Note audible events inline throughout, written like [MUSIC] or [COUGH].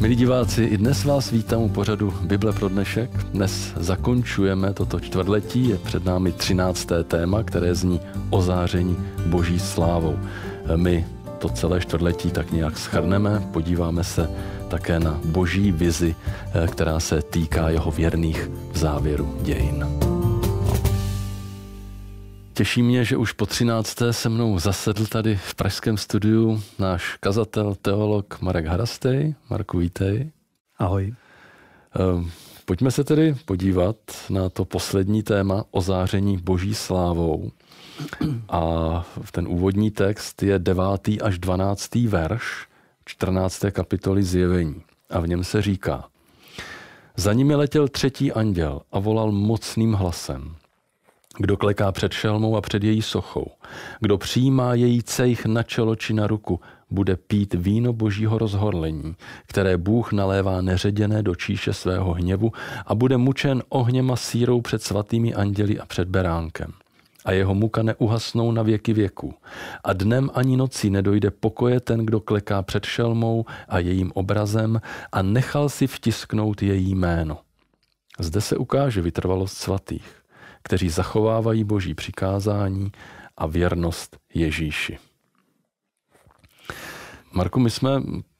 Milí diváci, i dnes vás vítám u pořadu Bible pro dnešek. Dnes zakončujeme toto čtvrtletí, je před námi třinácté téma, které zní o záření boží slávou. My to celé čtvrtletí tak nějak schrneme, podíváme se také na boží vizi, která se týká jeho věrných v závěru dějin. Těší mě, že už po 13. se mnou zasedl tady v pražském studiu náš kazatel, teolog Marek Harastej. Marku, vítej. Ahoj. Ehm, pojďme se tedy podívat na to poslední téma o záření boží slávou. A ten úvodní text je 9. až 12. verš 14. kapitoly zjevení. A v něm se říká, za nimi letěl třetí anděl a volal mocným hlasem. Kdo kleká před šelmou a před její sochou, kdo přijímá její cejch na čelo či na ruku, bude pít víno božího rozhorlení, které Bůh nalévá neředěné do číše svého hněvu a bude mučen ohněm a sírou před svatými anděli a před beránkem. A jeho muka neuhasnou na věky věků. A dnem ani nocí nedojde pokoje ten, kdo kleká před šelmou a jejím obrazem a nechal si vtisknout její jméno. Zde se ukáže vytrvalost svatých kteří zachovávají boží přikázání a věrnost Ježíši. Marku, my jsme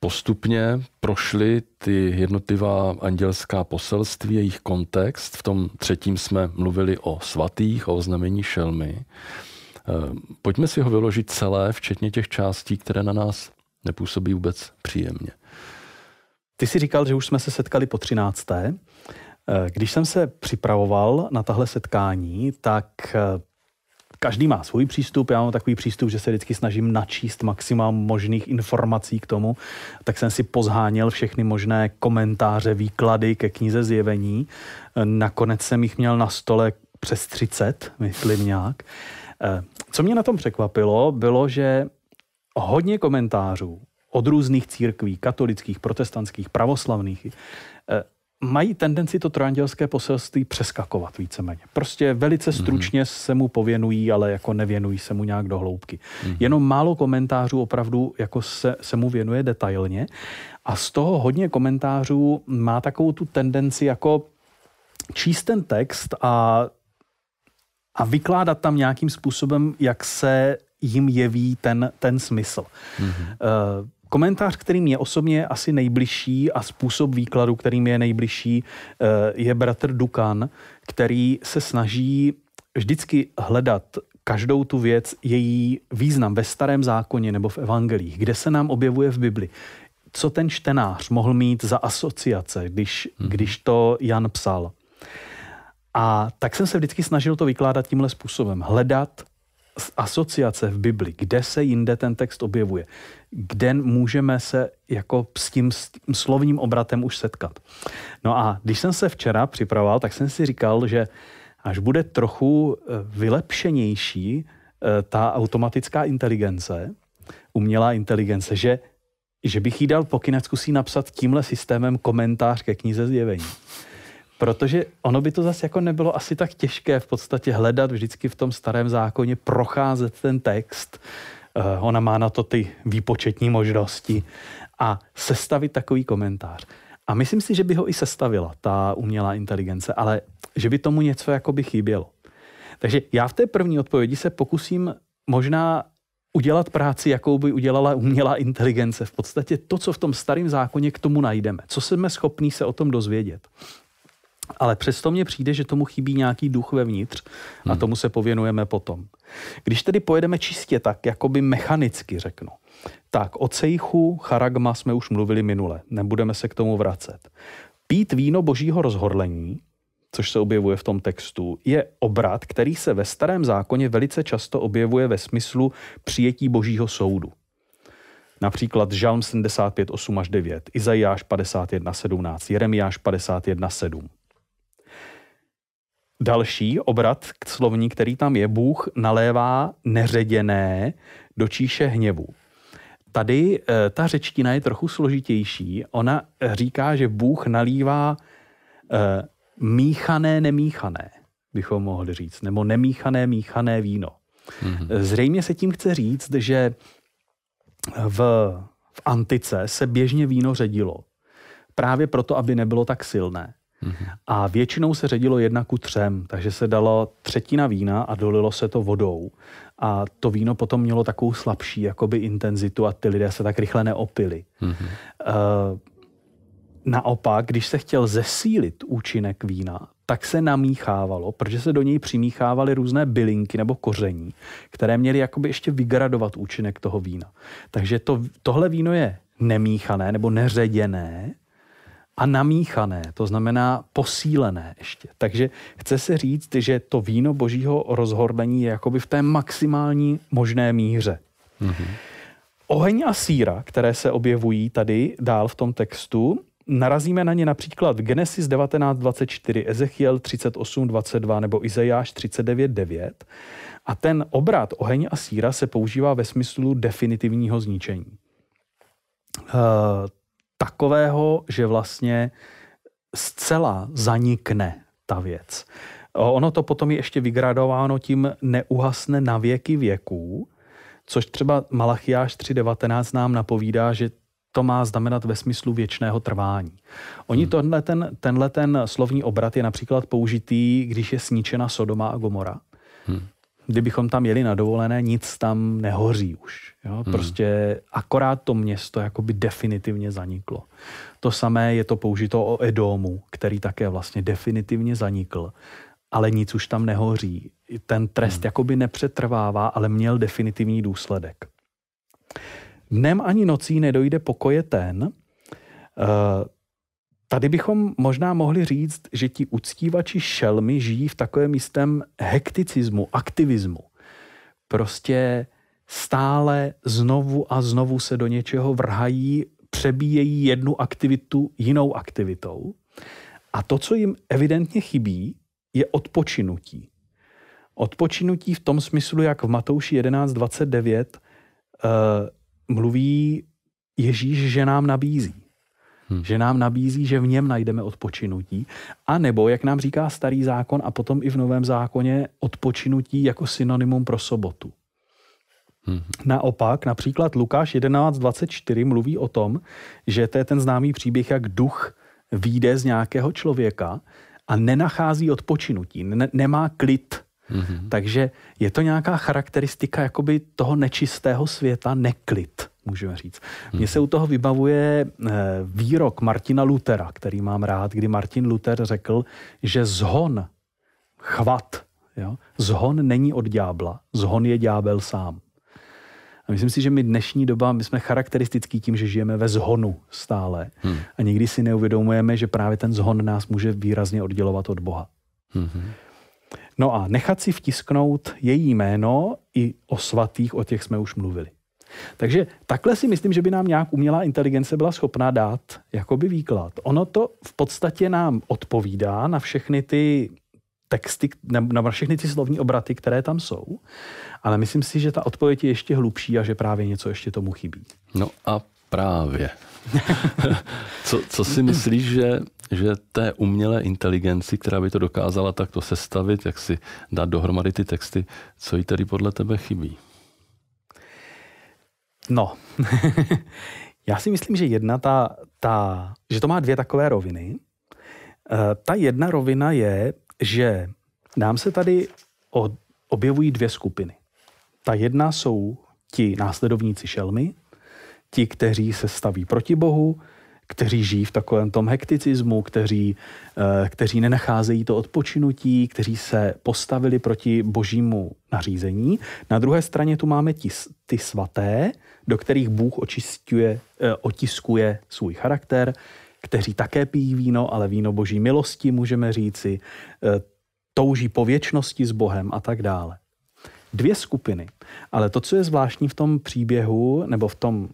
postupně prošli ty jednotlivá andělská poselství, jejich kontext. V tom třetím jsme mluvili o svatých, o znamení šelmy. E, pojďme si ho vyložit celé, včetně těch částí, které na nás nepůsobí vůbec příjemně. Ty jsi říkal, že už jsme se setkali po 13 když jsem se připravoval na tahle setkání, tak eh, každý má svůj přístup, já mám takový přístup, že se vždycky snažím načíst maximum možných informací k tomu, tak jsem si pozháněl všechny možné komentáře, výklady ke knize zjevení. Eh, nakonec jsem jich měl na stole přes 30, myslím nějak. Co mě na tom překvapilo, bylo, že hodně komentářů od různých církví, katolických, protestantských, pravoslavných, mají tendenci to trojandělské poselství přeskakovat víceméně. Prostě velice mhm. stručně mm-hmm. se mu pověnují, ale jako nevěnují se mu nějak do hloubky. Mm-hmm. Jenom málo komentářů opravdu jako se, se mu věnuje detailně a z toho hodně komentářů má takovou tu tendenci jako číst ten text a, a vykládat tam nějakým způsobem, jak se jim jeví ten, ten smysl. Mm-hmm. Uh, Komentář, který mě osobně asi nejbližší a způsob výkladu, který mi je nejbližší, eh, je bratr Dukan, který se snaží vždycky hledat každou tu věc, její význam ve starém zákoně nebo v evangelích, kde se nám objevuje v Bibli. Co ten čtenář mohl mít za asociace, když, hmm. když to Jan psal. A tak jsem se vždycky snažil to vykládat tímhle způsobem. Hledat asociace v Bibli, kde se jinde ten text objevuje, kde můžeme se jako s tím, s tím slovním obratem už setkat. No a když jsem se včera připravoval, tak jsem si říkal, že až bude trochu eh, vylepšenější eh, ta automatická inteligence, umělá inteligence, že, že bych jí dal pokyn, zkusí napsat tímhle systémem komentář ke knize zjevení. Protože ono by to zase jako nebylo asi tak těžké v podstatě hledat vždycky v tom starém zákoně, procházet ten text. Uh, ona má na to ty výpočetní možnosti a sestavit takový komentář. A myslím si, že by ho i sestavila ta umělá inteligence, ale že by tomu něco jako by chybělo. Takže já v té první odpovědi se pokusím možná udělat práci, jakou by udělala umělá inteligence. V podstatě to, co v tom starém zákoně k tomu najdeme. Co jsme schopní se o tom dozvědět. Ale přesto mně přijde, že tomu chybí nějaký duch vevnitř a hmm. tomu se pověnujeme potom. Když tedy pojedeme čistě tak, jakoby mechanicky řeknu, tak o cejchu, charagma jsme už mluvili minule, nebudeme se k tomu vracet. Pít víno božího rozhorlení, což se objevuje v tom textu, je obrat, který se ve starém zákoně velice často objevuje ve smyslu přijetí božího soudu. Například Žalm 75, 8 až 9, Izajáš 51, 17, Jeremiáš 51, 7. Další obrat k slovní, který tam je, Bůh nalévá neředěné do číše hněvu. Tady e, ta řečtina je trochu složitější. Ona říká, že Bůh nalívá e, míchané, nemíchané, bychom mohli říct, nebo nemíchané, míchané víno. Mm-hmm. Zřejmě se tím chce říct, že v, v antice se běžně víno ředilo. právě proto, aby nebylo tak silné. A většinou se ředilo jedna ku třem, takže se dalo třetina vína a dolilo se to vodou. A to víno potom mělo takovou slabší jakoby intenzitu a ty lidé se tak rychle neopili. Mm-hmm. Uh, naopak, když se chtěl zesílit účinek vína, tak se namíchávalo, protože se do něj přimíchávaly různé bylinky nebo koření, které měly jakoby ještě vygradovat účinek toho vína. Takže to, tohle víno je nemíchané nebo neředěné, a namíchané, to znamená posílené ještě. Takže chce se říct, že to víno božího rozhorlení je jakoby v té maximální možné míře. Mm-hmm. Oheň a síra, které se objevují tady dál v tom textu, narazíme na ně například v Genesis 19.24, Ezechiel 38.22 nebo Izajáš 39.9. A ten obrat oheň a síra se používá ve smyslu definitivního zničení. Uh, takového, že vlastně zcela zanikne ta věc. Ono to potom je ještě vygradováno tím neuhasne na věky věků, což třeba Malachiáš 3.19 nám napovídá, že to má znamenat ve smyslu věčného trvání. Oni hmm. tohle ten, tenhle ten slovní obrat je například použitý, když je sníčena Sodoma a Gomora. Hmm kdybychom tam jeli na dovolené, nic tam nehoří už. Jo? Hmm. Prostě akorát to město jakoby definitivně zaniklo. To samé je to použito o Edomu, který také vlastně definitivně zanikl, ale nic už tam nehoří. Ten trest hmm. jakoby nepřetrvává, ale měl definitivní důsledek. Dnem ani nocí nedojde pokoje ten, uh, Tady bychom možná mohli říct, že ti uctívači šelmy žijí v takovém jistém hekticismu, aktivismu. Prostě stále znovu a znovu se do něčeho vrhají, přebíjejí jednu aktivitu jinou aktivitou. A to, co jim evidentně chybí, je odpočinutí. Odpočinutí v tom smyslu, jak v Matouši 11.29 uh, mluví Ježíš, že nám nabízí. Hmm. Že nám nabízí, že v něm najdeme odpočinutí. A nebo, jak nám říká starý zákon a potom i v novém zákoně, odpočinutí jako synonymum pro sobotu. Hmm. Naopak, například Lukáš 11.24 mluví o tom, že to je ten známý příběh, jak duch výjde z nějakého člověka a nenachází odpočinutí, ne- nemá klid. hmm Takže je to nějaká charakteristika jakoby toho nečistého světa, neklid můžeme říct. Mně se u toho vybavuje eh, výrok Martina Lutera, který mám rád, kdy Martin Luther řekl, že zhon, chvat, jo, zhon není od ďábla, zhon je ďábel sám. A myslím si, že my dnešní doba, my jsme charakteristický tím, že žijeme ve zhonu stále. Hmm. A nikdy si neuvědomujeme, že právě ten zhon nás může výrazně oddělovat od Boha. Hmm. No a nechat si vtisknout její jméno i o svatých, o těch jsme už mluvili. Takže takhle si myslím, že by nám nějak umělá inteligence byla schopná dát jakoby výklad. Ono to v podstatě nám odpovídá na všechny ty texty, na všechny ty slovní obraty, které tam jsou, ale myslím si, že ta odpověď je ještě hlubší a že právě něco ještě tomu chybí. No a právě. [LAUGHS] co, co si myslíš, že, že té umělé inteligenci, která by to dokázala takto sestavit, jak si dát dohromady ty texty, co jí tedy podle tebe chybí? No, [LAUGHS] já si myslím, že jedna ta, ta, že to má dvě takové roviny. Uh, ta jedna rovina je, že nám se tady objevují dvě skupiny. Ta jedna jsou ti následovníci šelmy, ti, kteří se staví proti Bohu, kteří žijí v takovém tom hekticismu, kteří, eh, kteří nenacházejí to odpočinutí, kteří se postavili proti božímu nařízení. Na druhé straně tu máme ti, ty svaté, do kterých Bůh očistuje, eh, otiskuje svůj charakter, kteří také pijí víno, ale víno boží milosti, můžeme říci, eh, touží po věčnosti s Bohem a tak dále. Dvě skupiny. Ale to, co je zvláštní v tom příběhu, nebo v tom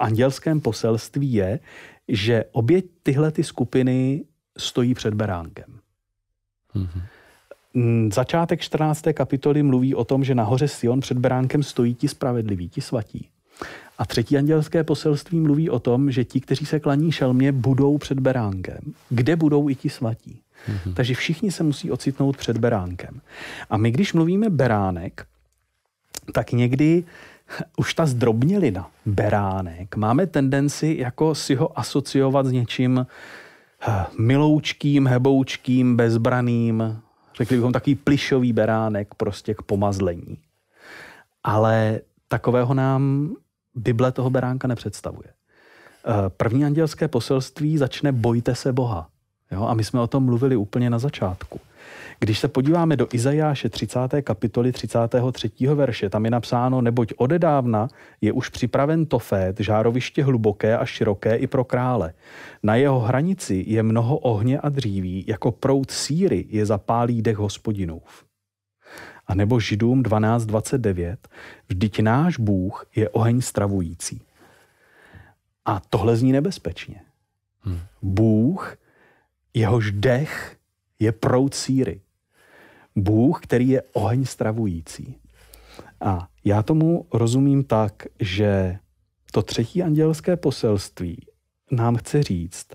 andělském poselství je, že obě tyhle ty skupiny stojí před beránkem. Mm-hmm. Začátek 14. kapitoly mluví o tom, že nahoře Sion před beránkem stojí ti spravedliví, ti svatí. A třetí andělské poselství mluví o tom, že ti, kteří se klaní šelmě, budou před beránkem, kde budou i ti svatí. Mm-hmm. Takže všichni se musí ocitnout před beránkem. A my, když mluvíme beránek, tak někdy [LAUGHS] už ta zdrobnělina, beránek, máme tendenci jako si ho asociovat s něčím eh, miloučkým, heboučkým, bezbraným, řekli bychom takový plišový beránek prostě k pomazlení. Ale takového nám Bible toho beránka nepředstavuje. Eh, první andělské poselství začne bojte se Boha. Jo? A my jsme o tom mluvili úplně na začátku. Když se podíváme do Izajáše 30. kapitoly 33. verše, tam je napsáno, neboť odedávna je už připraven Tofét, žároviště hluboké a široké i pro krále. Na jeho hranici je mnoho ohně a dříví, jako prout síry je zapálí dech hospodinův. A nebo Židům 12.29, vždyť náš Bůh je oheň stravující. A tohle zní nebezpečně. Hmm. Bůh, jehož dech je proud síry. Bůh, který je oheň stravující. A já tomu rozumím tak, že to třetí andělské poselství nám chce říct,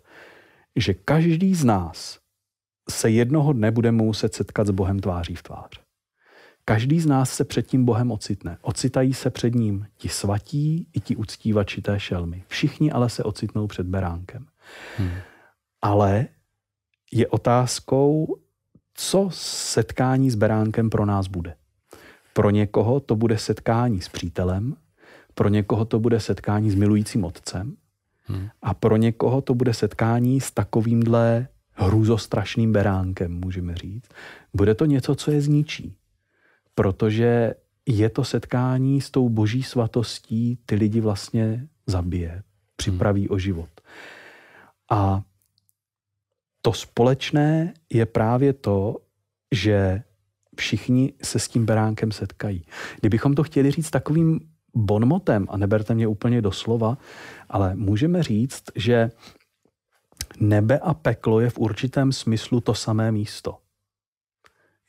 že každý z nás se jednoho dne bude muset setkat s Bohem tváří v tvář. Každý z nás se před tím Bohem ocitne. Ocitají se před ním ti svatí i ti uctívači té šelmy. Všichni ale se ocitnou před beránkem. Hmm. Ale je otázkou, co setkání s beránkem pro nás bude. Pro někoho to bude setkání s přítelem, pro někoho to bude setkání s milujícím otcem hmm. a pro někoho to bude setkání s takovýmhle hrůzostrašným beránkem, můžeme říct. Bude to něco, co je zničí, protože je to setkání s tou boží svatostí, ty lidi vlastně zabije, připraví hmm. o život. A to společné je právě to, že všichni se s tím beránkem setkají. Kdybychom to chtěli říct takovým bonmotem, a neberte mě úplně doslova, ale můžeme říct, že nebe a peklo je v určitém smyslu to samé místo.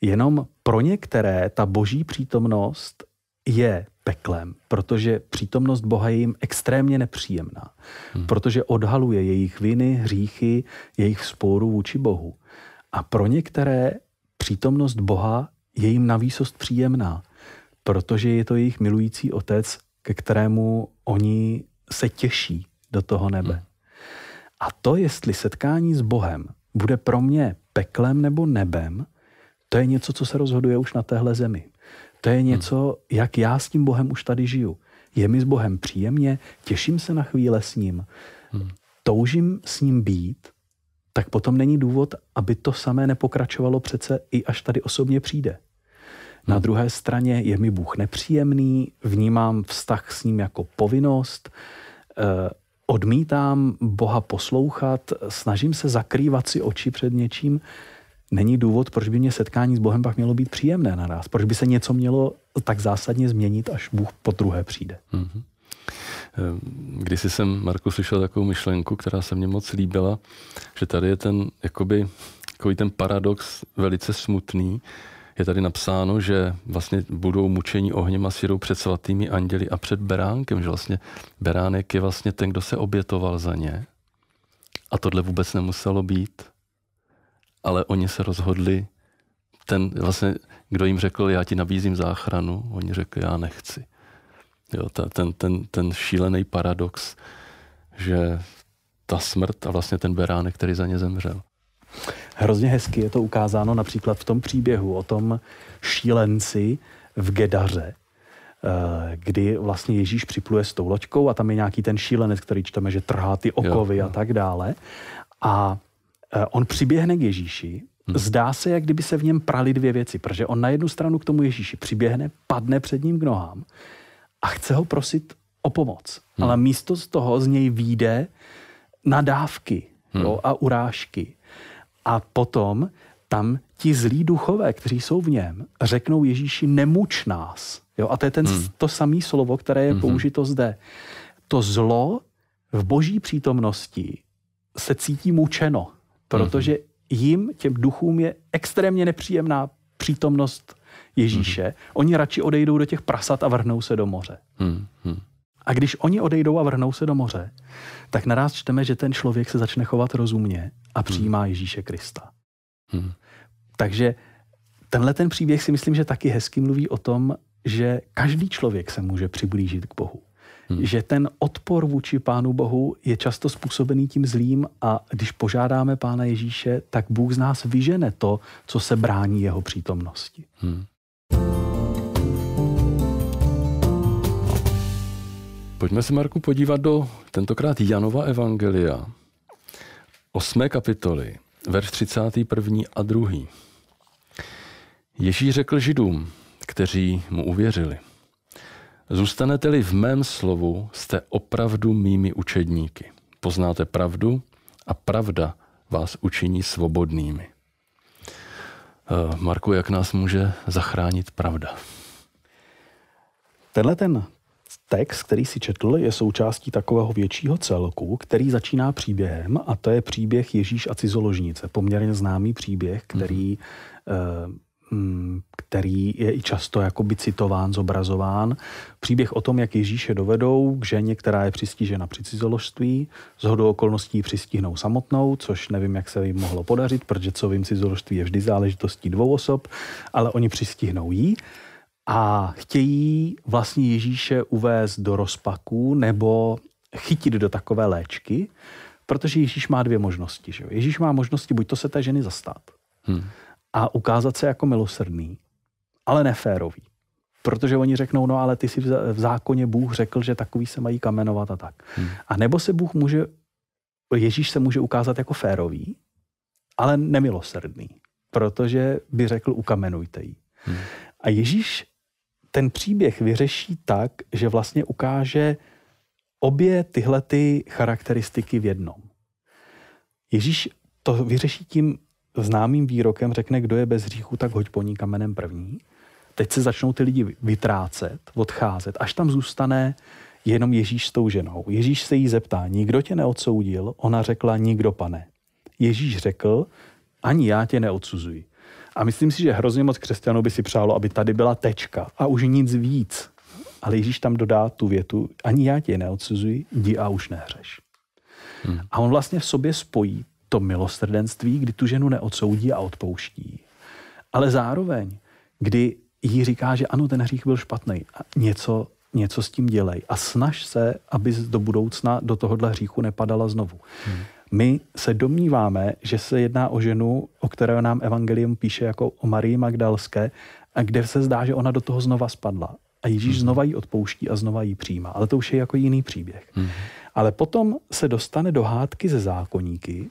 Jenom pro některé ta boží přítomnost je peklem, protože přítomnost Boha je jim extrémně nepříjemná, hmm. protože odhaluje jejich viny, hříchy, jejich sporu vůči Bohu. A pro některé přítomnost Boha je jim na výsost příjemná, protože je to jejich milující otec, ke kterému oni se těší do toho nebe. Hmm. A to, jestli setkání s Bohem bude pro mě peklem nebo nebem, to je něco, co se rozhoduje už na téhle zemi. To je něco, jak já s tím Bohem už tady žiju. Je mi s Bohem příjemně, těším se na chvíle s ním, hmm. toužím s ním být, tak potom není důvod, aby to samé nepokračovalo přece i až tady osobně přijde. Na hmm. druhé straně je mi Bůh nepříjemný, vnímám vztah s ním jako povinnost, eh, odmítám Boha poslouchat, snažím se zakrývat si oči před něčím, není důvod, proč by mě setkání s Bohem pak mělo být příjemné na nás. Proč by se něco mělo tak zásadně změnit, až Bůh po druhé přijde. Mm-hmm. Když jsem, Marku, slyšel takovou myšlenku, která se mně moc líbila, že tady je ten, jakoby, takový ten paradox velice smutný. Je tady napsáno, že vlastně budou mučení ohněm a sírou před svatými anděli a před beránkem, že vlastně beránek je vlastně ten, kdo se obětoval za ně. A tohle vůbec nemuselo být ale oni se rozhodli, ten vlastně, kdo jim řekl, já ti nabízím záchranu, oni řekli, já nechci. Jo, ta, ten, ten, ten šílený paradox, že ta smrt a vlastně ten beránek, který za ně zemřel. Hrozně hezky je to ukázáno například v tom příběhu o tom šílenci v Gedaře, eh, kdy vlastně Ježíš připluje s tou loďkou a tam je nějaký ten šílenec, který čteme, že trhá ty okovy jo, jo. a tak dále. A on přiběhne k Ježíši, hmm. zdá se, jak kdyby se v něm prali dvě věci, protože on na jednu stranu k tomu Ježíši přiběhne, padne před ním k nohám a chce ho prosit o pomoc. Hmm. Ale místo z toho z něj výjde nadávky hmm. jo, a urážky. A potom tam ti zlí duchové, kteří jsou v něm, řeknou Ježíši, nemuč nás. Jo, a to je ten, hmm. to samé slovo, které je hmm. použito zde. To zlo v boží přítomnosti se cítí mučeno protože mm-hmm. jim, těm duchům, je extrémně nepříjemná přítomnost Ježíše. Mm-hmm. Oni radši odejdou do těch prasat a vrhnou se do moře. Mm-hmm. A když oni odejdou a vrhnou se do moře, tak naraz čteme, že ten člověk se začne chovat rozumně a přijímá mm. Ježíše Krista. Mm. Takže tenhle ten příběh si myslím, že taky hezky mluví o tom, že každý člověk se může přiblížit k Bohu. Hmm. Že ten odpor vůči Pánu Bohu je často způsobený tím zlým a když požádáme Pána Ježíše, tak Bůh z nás vyžene to, co se brání jeho přítomnosti. Hmm. Pojďme se, Marku, podívat do tentokrát Janova Evangelia, 8. kapitoly, verš 31. a 2. Ježíš řekl židům, kteří mu uvěřili. Zůstanete-li v mém slovu, jste opravdu mými učedníky. Poznáte pravdu a pravda vás učiní svobodnými. Eh, Marku, jak nás může zachránit pravda? Tenhle ten text, který si četl, je součástí takového většího celku, který začíná příběhem a to je příběh Ježíš a cizoložnice. Poměrně známý příběh, který mm který je i často jakoby citován, zobrazován. Příběh o tom, jak Ježíše dovedou k ženě, která je přistižena při cizoložství. Z okolností přistihnou samotnou, což nevím, jak se jim mohlo podařit, protože co vím, cizoložství je vždy záležitostí dvou osob, ale oni přistihnou jí a chtějí vlastně Ježíše uvést do rozpaku nebo chytit do takové léčky, protože Ježíš má dvě možnosti. Že? Ježíš má možnosti buď to se té ženy zastat, hmm a ukázat se jako milosrdný, ale neférový. Protože oni řeknou, no ale ty si v zákoně Bůh řekl, že takový se mají kamenovat a tak. Hmm. A nebo se Bůh může, Ježíš se může ukázat jako férový, ale nemilosrdný, protože by řekl, ukamenujte ji. Hmm. A Ježíš ten příběh vyřeší tak, že vlastně ukáže obě tyhle ty charakteristiky v jednom. Ježíš to vyřeší tím, známým výrokem řekne, kdo je bez hříchu, tak hoď po ní kamenem první. Teď se začnou ty lidi vytrácet, odcházet, až tam zůstane jenom Ježíš s tou ženou. Ježíš se jí zeptá, nikdo tě neodsoudil? Ona řekla, nikdo pane. Ježíš řekl, ani já tě neodsuzuji. A myslím si, že hrozně moc křesťanů by si přálo, aby tady byla tečka a už nic víc. Ale Ježíš tam dodá tu větu, ani já tě neodsuzuji, jdi a už nehřeš. Hmm. A on vlastně v sobě spojí to milosrdenství, kdy tu ženu neodsoudí a odpouští. Ale zároveň, kdy jí říká, že ano, ten hřích byl špatný a něco, něco s tím dělej a snaž se, aby do budoucna do tohohle hříchu nepadala znovu. Hmm. My se domníváme, že se jedná o ženu, o které nám evangelium píše jako o Marii Magdalské, a kde se zdá, že ona do toho znova spadla. A Ježíš hmm. znova ji odpouští a znova ji přijímá. Ale to už je jako jiný příběh. Hmm. Ale potom se dostane do hádky ze zákoníky.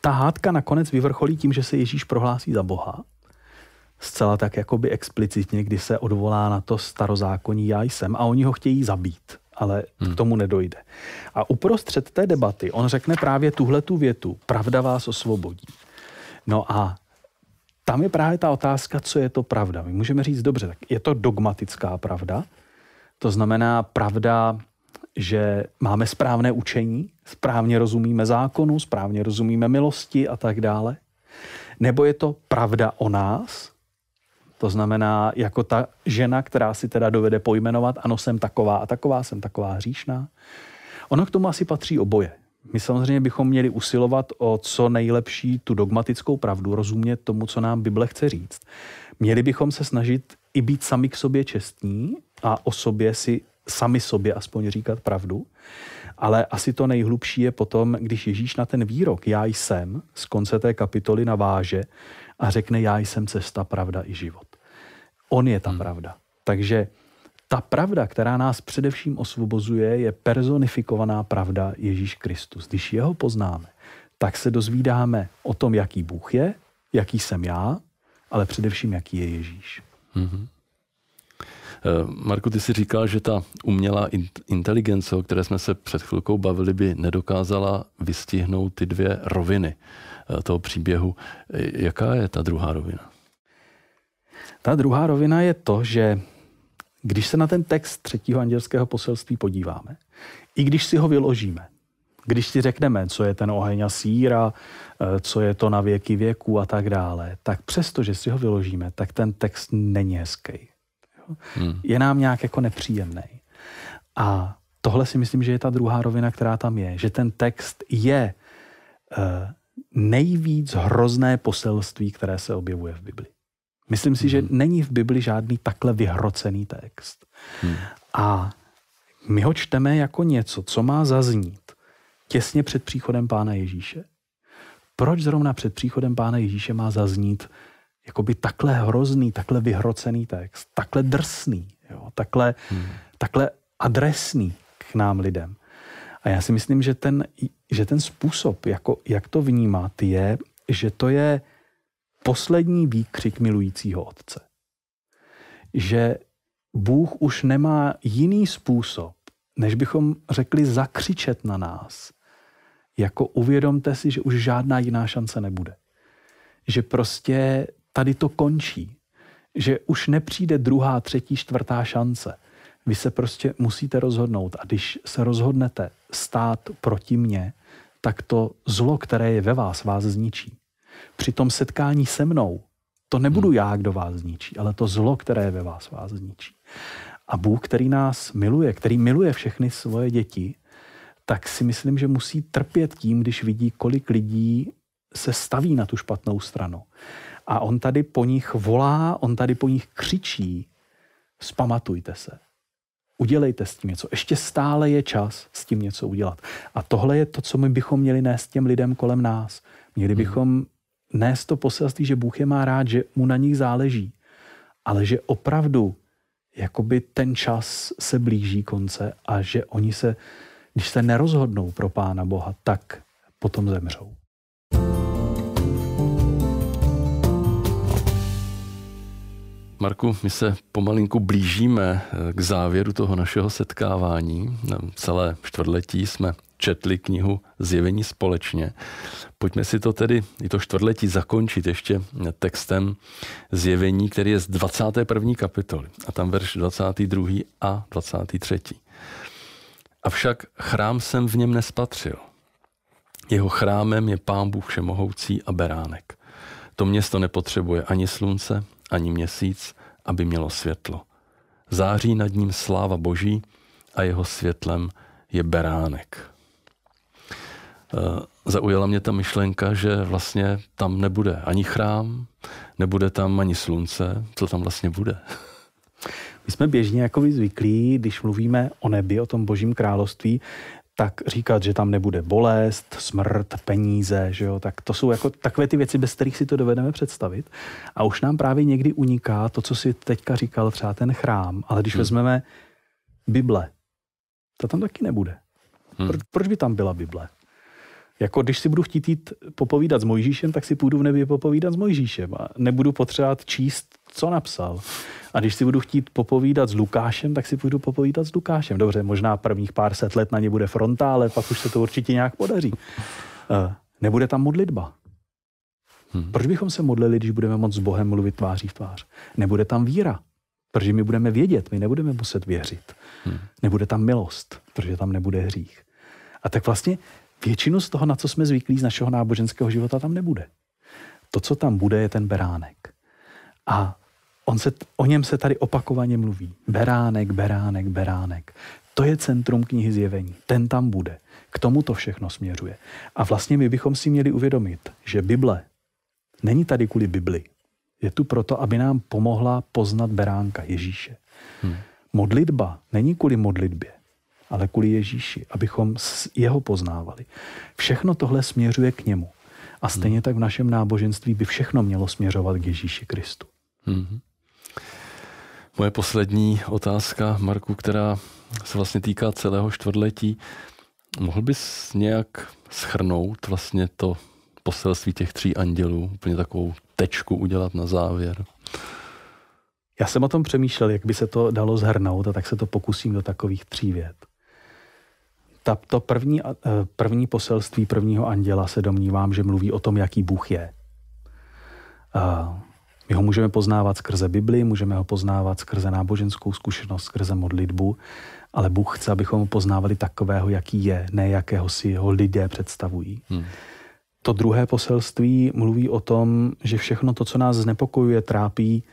Ta hádka nakonec vyvrcholí tím, že se Ježíš prohlásí za Boha. Zcela tak jakoby explicitně, kdy se odvolá na to starozákonní já jsem a oni ho chtějí zabít, ale hmm. k tomu nedojde. A uprostřed té debaty on řekne právě tuhle tu větu, pravda vás osvobodí. No a tam je právě ta otázka, co je to pravda. My můžeme říct, dobře, tak je to dogmatická pravda, to znamená pravda že máme správné učení, správně rozumíme zákonu, správně rozumíme milosti a tak dále? Nebo je to pravda o nás? To znamená, jako ta žena, která si teda dovede pojmenovat, ano, jsem taková a taková, jsem taková hříšná. Ono k tomu asi patří oboje. My samozřejmě bychom měli usilovat o co nejlepší tu dogmatickou pravdu, rozumět tomu, co nám Bible chce říct. Měli bychom se snažit i být sami k sobě čestní a o sobě si sami sobě aspoň říkat pravdu. Ale asi to nejhlubší je potom, když Ježíš na ten výrok já jsem z konce té kapitoly naváže a řekne já jsem cesta, pravda i život. On je ta hmm. pravda. Takže ta pravda, která nás především osvobozuje, je personifikovaná pravda Ježíš Kristus. Když jeho poznáme, tak se dozvídáme o tom, jaký Bůh je, jaký jsem já, ale především, jaký je Ježíš. Mm-hmm. Eh, Marku, ty si říkal, že ta umělá inteligence, o které jsme se před chvilkou bavili, by nedokázala vystihnout ty dvě roviny eh, toho příběhu. Jaká je ta druhá rovina? Ta druhá rovina je to, že když se na ten text třetího andělského poselství podíváme, i když si ho vyložíme, když si řekneme, co je ten oheň a síra, eh, co je to na věky věku a tak dále, tak přesto, že si ho vyložíme, tak ten text není hezký hmm. je nám nějak jako nepříjemný. A tohle si myslím, že je ta druhá rovina, která tam je, že ten text je uh, nejvíc hrozné poselství, které se objevuje v Bibli. Myslím si, hmm. že není v Bibli žádný takhle vyhrocený text. Hmm. A my ho čteme jako něco, co má zaznít těsně před příchodem Pána Ježíše. Proč zrovna před příchodem Pána Ježíše má zaznít jakoby takhle hrozný, takhle vyhrocený text, takhle drsný, jo, takhle, hmm. takhle adresný k nám lidem. A já si myslím, že ten, že ten způsob, jako, jak to vnímat, je, že to je poslední výkřik milujícího otce. Že Bůh už nemá jiný způsob, než bychom řekli zakřičet na nás. Jako uvědomte si, že už žádná jiná šance nebude. Že prostě tady to končí. Že už nepřijde druhá, třetí, čtvrtá šance. Vy se prostě musíte rozhodnout. A když se rozhodnete stát proti mně, tak to zlo, které je ve vás, vás zničí. Při tom setkání se mnou, to nebudu hmm. já, kdo vás zničí, ale to zlo, které je ve vás, vás zničí. A Bůh, který nás miluje, který miluje všechny svoje děti, tak si myslím, že musí trpět tím, když vidí, kolik lidí se staví na tu špatnou stranu. A on tady po nich volá, on tady po nich křičí, spamatujte se. Udělejte s tím něco. Ještě stále je čas s tím něco udělat. A tohle je to, co my bychom měli nést těm lidem kolem nás. Měli hmm. bychom nést to poselství, že Bůh je má rád, že mu na nich záleží, ale že opravdu jakoby ten čas se blíží konce a že oni se, když se nerozhodnou pro Pána Boha, tak potom zemřou. Marku, my se pomalinku blížíme eh, k závěru toho našeho setkávání. Celé čtvrtletí jsme četli knihu Zjevení společně. Pojďme si to tedy, i to čtvrtletí, zakončit ještě textem Zjevení, který je z 21. kapitoly. A tam verš 22. a 23. Avšak chrám jsem v něm nespatřil. Jeho chrámem je Pán Bůh Všemohoucí a Beránek. To město nepotřebuje ani slunce, ani měsíc, aby mělo světlo. Září nad ním sláva Boží a jeho světlem je beránek. Eh, zaujala mě ta myšlenka, že vlastně tam nebude ani chrám, nebude tam ani slunce, co tam vlastně bude. My jsme běžně jako zvyklí, když mluvíme o nebi, o tom božím království, tak říkat, že tam nebude bolest, smrt, peníze, že jo, tak to jsou jako takové ty věci, bez kterých si to dovedeme představit. A už nám právě někdy uniká to, co si teďka říkal třeba ten chrám, ale když hmm. vezmeme Bible, to tam taky nebude. Hmm. Proč, proč by tam byla Bible? Jako když si budu chtít jít popovídat s Mojžíšem, tak si půjdu v nebi popovídat s Mojžíšem a nebudu potřebovat číst, co napsal. A když si budu chtít popovídat s Lukášem, tak si půjdu popovídat s Lukášem. Dobře, možná prvních pár set let na ně bude fronta, ale pak už se to určitě nějak podaří. Uh, nebude tam modlitba. Hmm. Proč bychom se modlili, když budeme moc s Bohem mluvit tváří v tvář? Nebude tam víra, protože my budeme vědět, my nebudeme muset věřit. Hmm. Nebude tam milost, protože tam nebude hřích. A tak vlastně většinu z toho, na co jsme zvyklí z našeho náboženského života, tam nebude. To, co tam bude, je ten beránek. A on se, o něm se tady opakovaně mluví. Beránek, beránek, beránek. To je centrum knihy zjevení. Ten tam bude. K tomu to všechno směřuje. A vlastně my bychom si měli uvědomit, že Bible není tady kvůli Bibli. Je tu proto, aby nám pomohla poznat beránka Ježíše. Hmm. Modlitba není kvůli modlitbě ale kvůli Ježíši, abychom jeho poznávali. Všechno tohle směřuje k němu. A stejně tak v našem náboženství by všechno mělo směřovat k Ježíši Kristu. Hmm. Moje poslední otázka, Marku, která se vlastně týká celého čtvrtletí. Mohl bys nějak schrnout vlastně to poselství těch tří andělů, úplně takovou tečku udělat na závěr? Já jsem o tom přemýšlel, jak by se to dalo zhrnout a tak se to pokusím do takových tří vět ta, to první, eh, první poselství prvního anděla se domnívám, že mluví o tom, jaký Bůh je. My ho můžeme poznávat skrze Bibli, můžeme ho poznávat skrze náboženskou zkušenost, skrze modlitbu, ale Bůh chce, abychom ho poznávali takového, jaký je, ne jakého si ho lidé představují. Hmm. To druhé poselství mluví o tom, že všechno to, co nás znepokojuje, trápí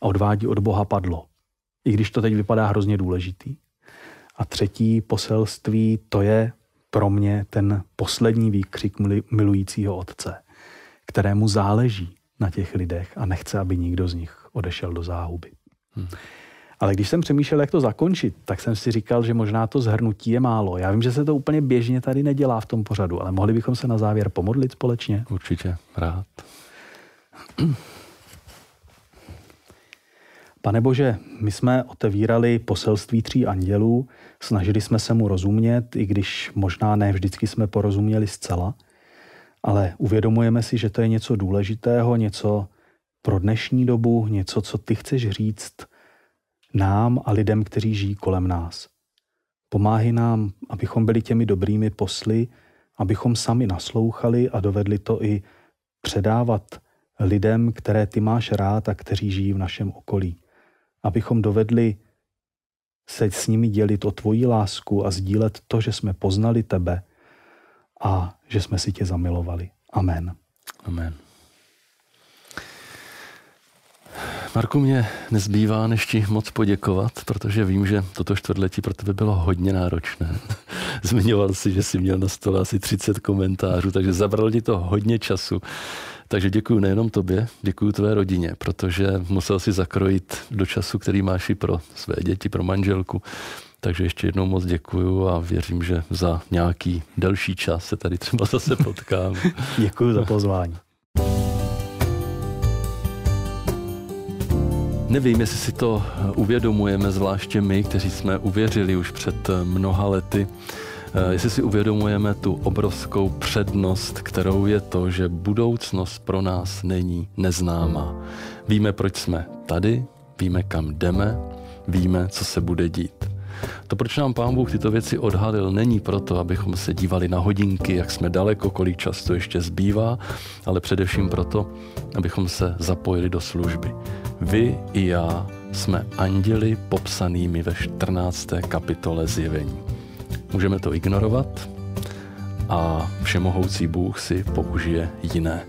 a odvádí od Boha, padlo. I když to teď vypadá hrozně důležitý. A třetí poselství, to je pro mě ten poslední výkřik milujícího otce, kterému záleží na těch lidech a nechce, aby nikdo z nich odešel do záhuby. Hmm. Ale když jsem přemýšlel, jak to zakončit, tak jsem si říkal, že možná to zhrnutí je málo. Já vím, že se to úplně běžně tady nedělá v tom pořadu, ale mohli bychom se na závěr pomodlit společně? Určitě, rád. Pane Bože, my jsme otevírali poselství tří andělů, snažili jsme se mu rozumět, i když možná ne vždycky jsme porozuměli zcela, ale uvědomujeme si, že to je něco důležitého, něco pro dnešní dobu, něco, co ty chceš říct nám a lidem, kteří žijí kolem nás. Pomáhy nám, abychom byli těmi dobrými posly, abychom sami naslouchali a dovedli to i předávat lidem, které ty máš rád a kteří žijí v našem okolí abychom dovedli se s nimi dělit o tvoji lásku a sdílet to, že jsme poznali tebe a že jsme si tě zamilovali. Amen. Amen. Marku, mě nezbývá než ti moc poděkovat, protože vím, že toto čtvrtletí pro tebe bylo hodně náročné. [LAUGHS] Zmiňoval si, že jsi měl na stole asi 30 komentářů, takže zabralo ti to hodně času. Takže děkuji nejenom tobě, děkuji tvé rodině, protože musel si zakrojit do času, který máš i pro své děti, pro manželku. Takže ještě jednou moc děkuju a věřím, že za nějaký delší čas se tady třeba zase potkám. [LAUGHS] děkuji za pozvání. Nevím, jestli si to uvědomujeme, zvláště my, kteří jsme uvěřili už před mnoha lety, Eh, jestli si uvědomujeme tu obrovskou přednost, kterou je to, že budoucnost pro nás není neznámá. Víme, proč jsme tady, víme, kam jdeme, víme, co se bude dít. To, proč nám Pán Bůh tyto věci odhalil, není proto, abychom se dívali na hodinky, jak jsme daleko, kolik času ještě zbývá, ale především proto, abychom se zapojili do služby. Vy i já jsme anděli popsanými ve 14. kapitole zjevení. Můžeme to ignorovat a všemohoucí Bůh si použije jiné.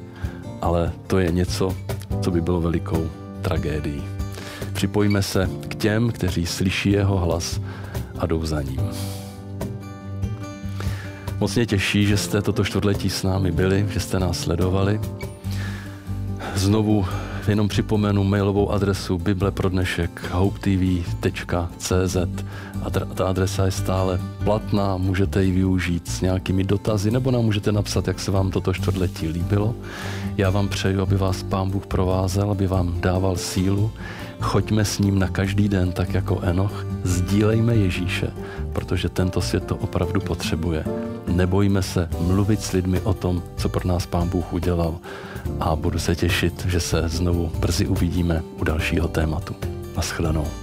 Ale to je něco, co by bylo velikou tragédií. Připojíme se těm, kteří slyší jeho hlas a jdou za ním. Moc mě těší, že jste toto čtvrtletí s námi byli, že jste nás sledovali. Znovu jenom připomenu mailovou adresu Bible pro dnešek hopetv.cz a ta adresa je stále platná, můžete ji využít s nějakými dotazy nebo nám můžete napsat, jak se vám toto čtvrtletí líbilo. Já vám přeju, aby vás Pán Bůh provázel, aby vám dával sílu. Choďme s ním na každý den, tak jako Enoch. Sdílejme Ježíše, protože tento svět to opravdu potřebuje. Nebojíme se mluvit s lidmi o tom, co pro nás Pán Bůh udělal a budu se těšit, že se znovu brzy uvidíme u dalšího tématu. Naschledanou.